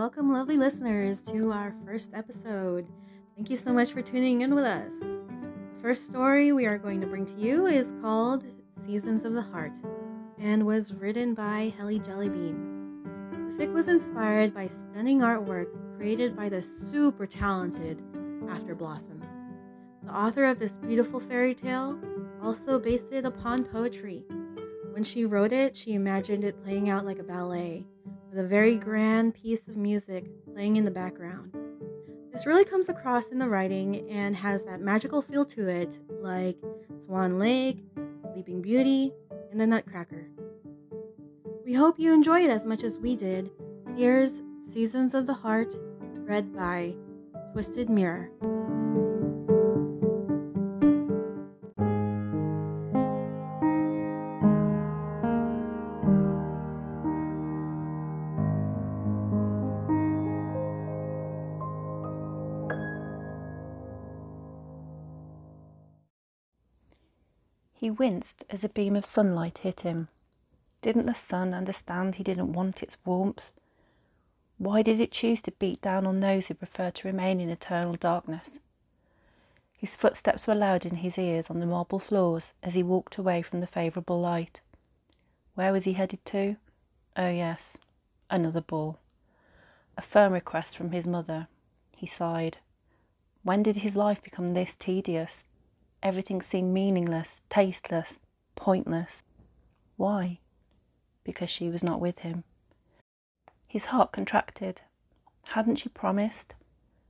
welcome, lovely listeners, to our first episode. Thank you so much for tuning in with us. The first story we are going to bring to you is called Seasons of the Heart and was written by Helly Jellybean. The fic was inspired by stunning artwork created by the super talented After Blossom. The author of this beautiful fairy tale also based it upon poetry. When she wrote it, she imagined it playing out like a ballet with a very grand piece of music playing in the background. This really comes across in the writing and has that magical feel to it, like Swan Lake, Sleeping Beauty, and The Nutcracker. We hope you enjoy it as much as we did. Here's Seasons of the Heart, read by Twisted Mirror. He winced as a beam of sunlight hit him. Didn't the sun understand he didn't want its warmth? Why did it choose to beat down on those who preferred to remain in eternal darkness? His footsteps were loud in his ears on the marble floors as he walked away from the favourable light. Where was he headed to? Oh, yes, another ball. A firm request from his mother. He sighed. When did his life become this tedious? Everything seemed meaningless, tasteless, pointless. Why? Because she was not with him. His heart contracted. Hadn't she promised?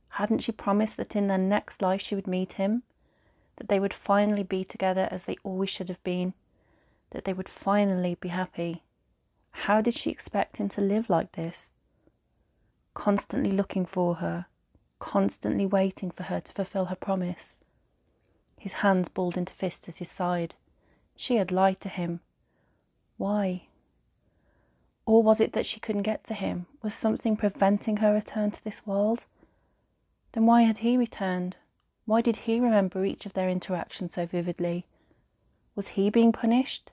Hadn't she promised that in their next life she would meet him? That they would finally be together as they always should have been? That they would finally be happy? How did she expect him to live like this? Constantly looking for her, constantly waiting for her to fulfill her promise. His hands balled into fists at his side. She had lied to him. Why? Or was it that she couldn't get to him? Was something preventing her return to this world? Then why had he returned? Why did he remember each of their interactions so vividly? Was he being punished?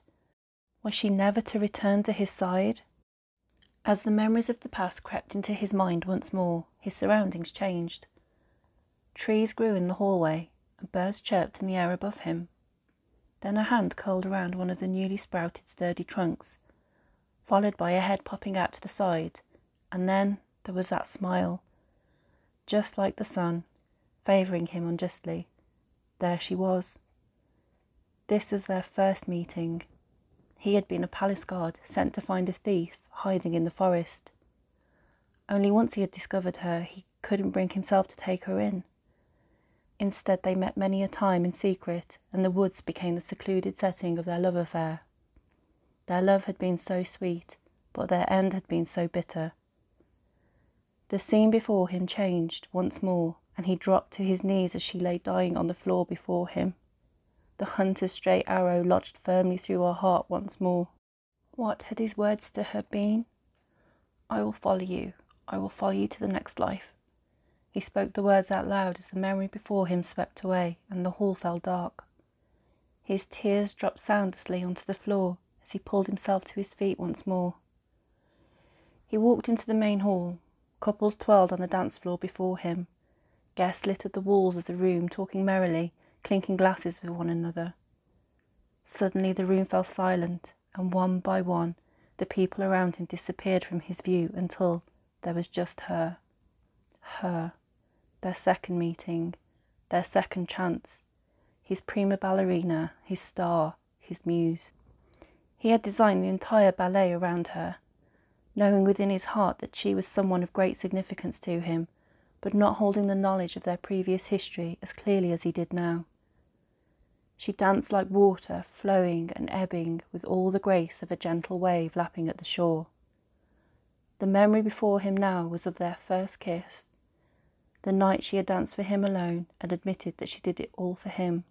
Was she never to return to his side? As the memories of the past crept into his mind once more, his surroundings changed. Trees grew in the hallway, and birds chirped in the air above him. Then a hand curled around one of the newly sprouted sturdy trunks, followed by a head popping out to the side, and then there was that smile, just like the sun, favouring him unjustly. There she was. This was their first meeting. He had been a palace guard sent to find a thief hiding in the forest. Only once he had discovered her, he couldn't bring himself to take her in. Instead, they met many a time in secret, and the woods became the secluded setting of their love affair. Their love had been so sweet, but their end had been so bitter. The scene before him changed once more, and he dropped to his knees as she lay dying on the floor before him. The hunter's straight arrow lodged firmly through her heart once more. What had his words to her been? I will follow you. I will follow you to the next life. He spoke the words out loud as the memory before him swept away and the hall fell dark. His tears dropped soundlessly onto the floor as he pulled himself to his feet once more. He walked into the main hall. Couples twirled on the dance floor before him. Guests littered the walls of the room, talking merrily, clinking glasses with one another. Suddenly the room fell silent, and one by one the people around him disappeared from his view until there was just her. Her their second meeting, their second chance, his prima ballerina, his star, his muse. He had designed the entire ballet around her, knowing within his heart that she was someone of great significance to him, but not holding the knowledge of their previous history as clearly as he did now. She danced like water, flowing and ebbing with all the grace of a gentle wave lapping at the shore. The memory before him now was of their first kiss, the night she had danced for him alone and admitted that she did it all for him.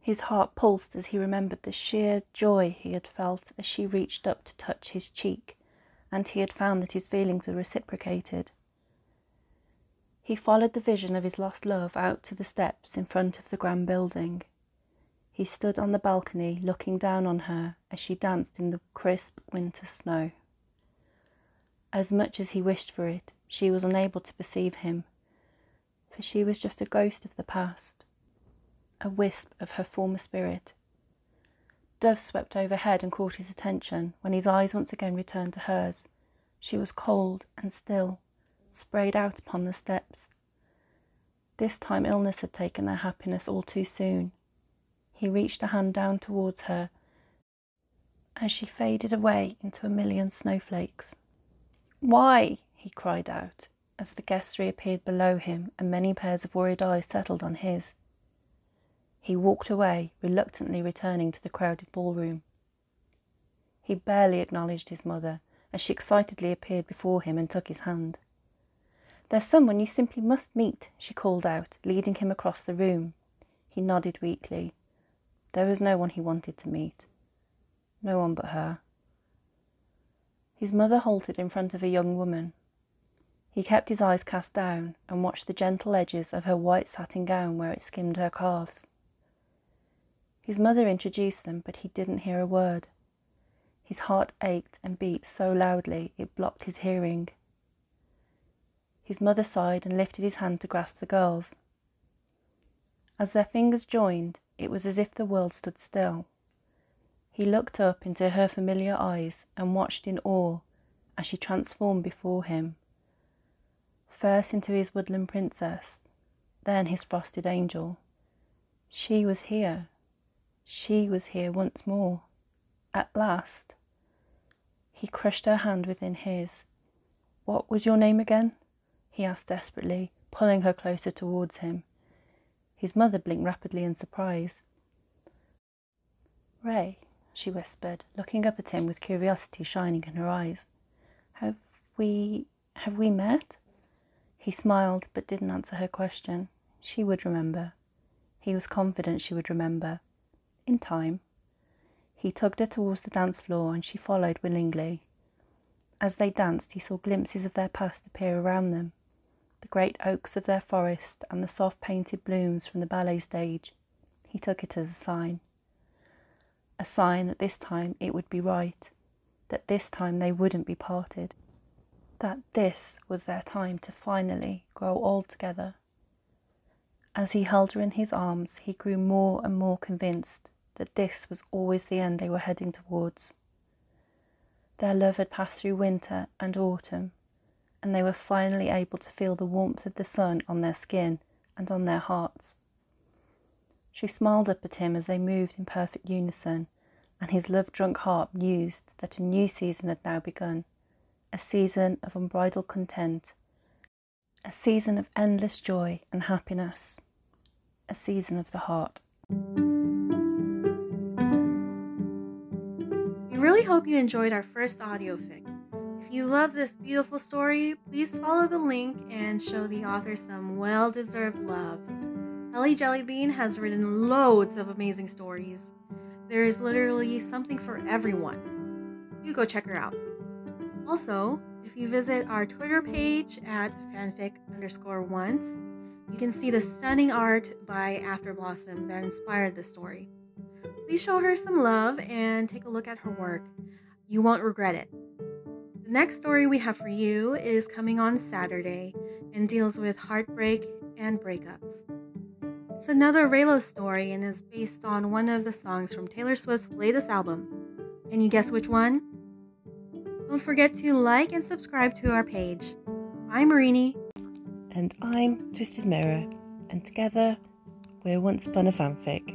His heart pulsed as he remembered the sheer joy he had felt as she reached up to touch his cheek, and he had found that his feelings were reciprocated. He followed the vision of his lost love out to the steps in front of the grand building. He stood on the balcony looking down on her as she danced in the crisp winter snow. As much as he wished for it, she was unable to perceive him, for she was just a ghost of the past, a wisp of her former spirit. Doves swept overhead and caught his attention when his eyes once again returned to hers. She was cold and still, sprayed out upon the steps. This time illness had taken their happiness all too soon. He reached a hand down towards her as she faded away into a million snowflakes. Why? he cried out as the guests reappeared below him and many pairs of worried eyes settled on his. He walked away, reluctantly returning to the crowded ballroom. He barely acknowledged his mother as she excitedly appeared before him and took his hand. There's someone you simply must meet, she called out, leading him across the room. He nodded weakly. There was no one he wanted to meet. No one but her. His mother halted in front of a young woman. He kept his eyes cast down and watched the gentle edges of her white satin gown where it skimmed her calves. His mother introduced them, but he didn't hear a word. His heart ached and beat so loudly it blocked his hearing. His mother sighed and lifted his hand to grasp the girl's. As their fingers joined, it was as if the world stood still. He looked up into her familiar eyes and watched in awe as she transformed before him first into his woodland princess, then his frosted angel. She was here. She was here once more. At last. He crushed her hand within his. What was your name again? he asked desperately, pulling her closer towards him. His mother blinked rapidly in surprise. Rey, she whispered, looking up at him with curiosity shining in her eyes. Have we have we met? He smiled but didn't answer her question. She would remember. He was confident she would remember. In time. He tugged her towards the dance floor and she followed willingly. As they danced, he saw glimpses of their past appear around them the great oaks of their forest and the soft painted blooms from the ballet stage. He took it as a sign. A sign that this time it would be right, that this time they wouldn't be parted that this was their time to finally grow old together. As he held her in his arms, he grew more and more convinced that this was always the end they were heading towards. Their love had passed through winter and autumn, and they were finally able to feel the warmth of the sun on their skin and on their hearts. She smiled up at him as they moved in perfect unison, and his love drunk heart mused that a new season had now begun a season of unbridled content, a season of endless joy and happiness, a season of the heart. We really hope you enjoyed our first audio fic. If you love this beautiful story, please follow the link and show the author some well deserved love. Helly Jellybean has written loads of amazing stories. There is literally something for everyone. You go check her out. Also, if you visit our Twitter page at fanfic underscore once, you can see the stunning art by After Blossom that inspired the story. Please show her some love and take a look at her work. You won't regret it. The next story we have for you is coming on Saturday and deals with heartbreak and breakups. It's another Reylo story and is based on one of the songs from Taylor Swift's latest album. Can you guess which one? Don't forget to like and subscribe to our page. I'm Marini. And I'm Twisted Mirror. And together, we're Once Upon a Fanfic.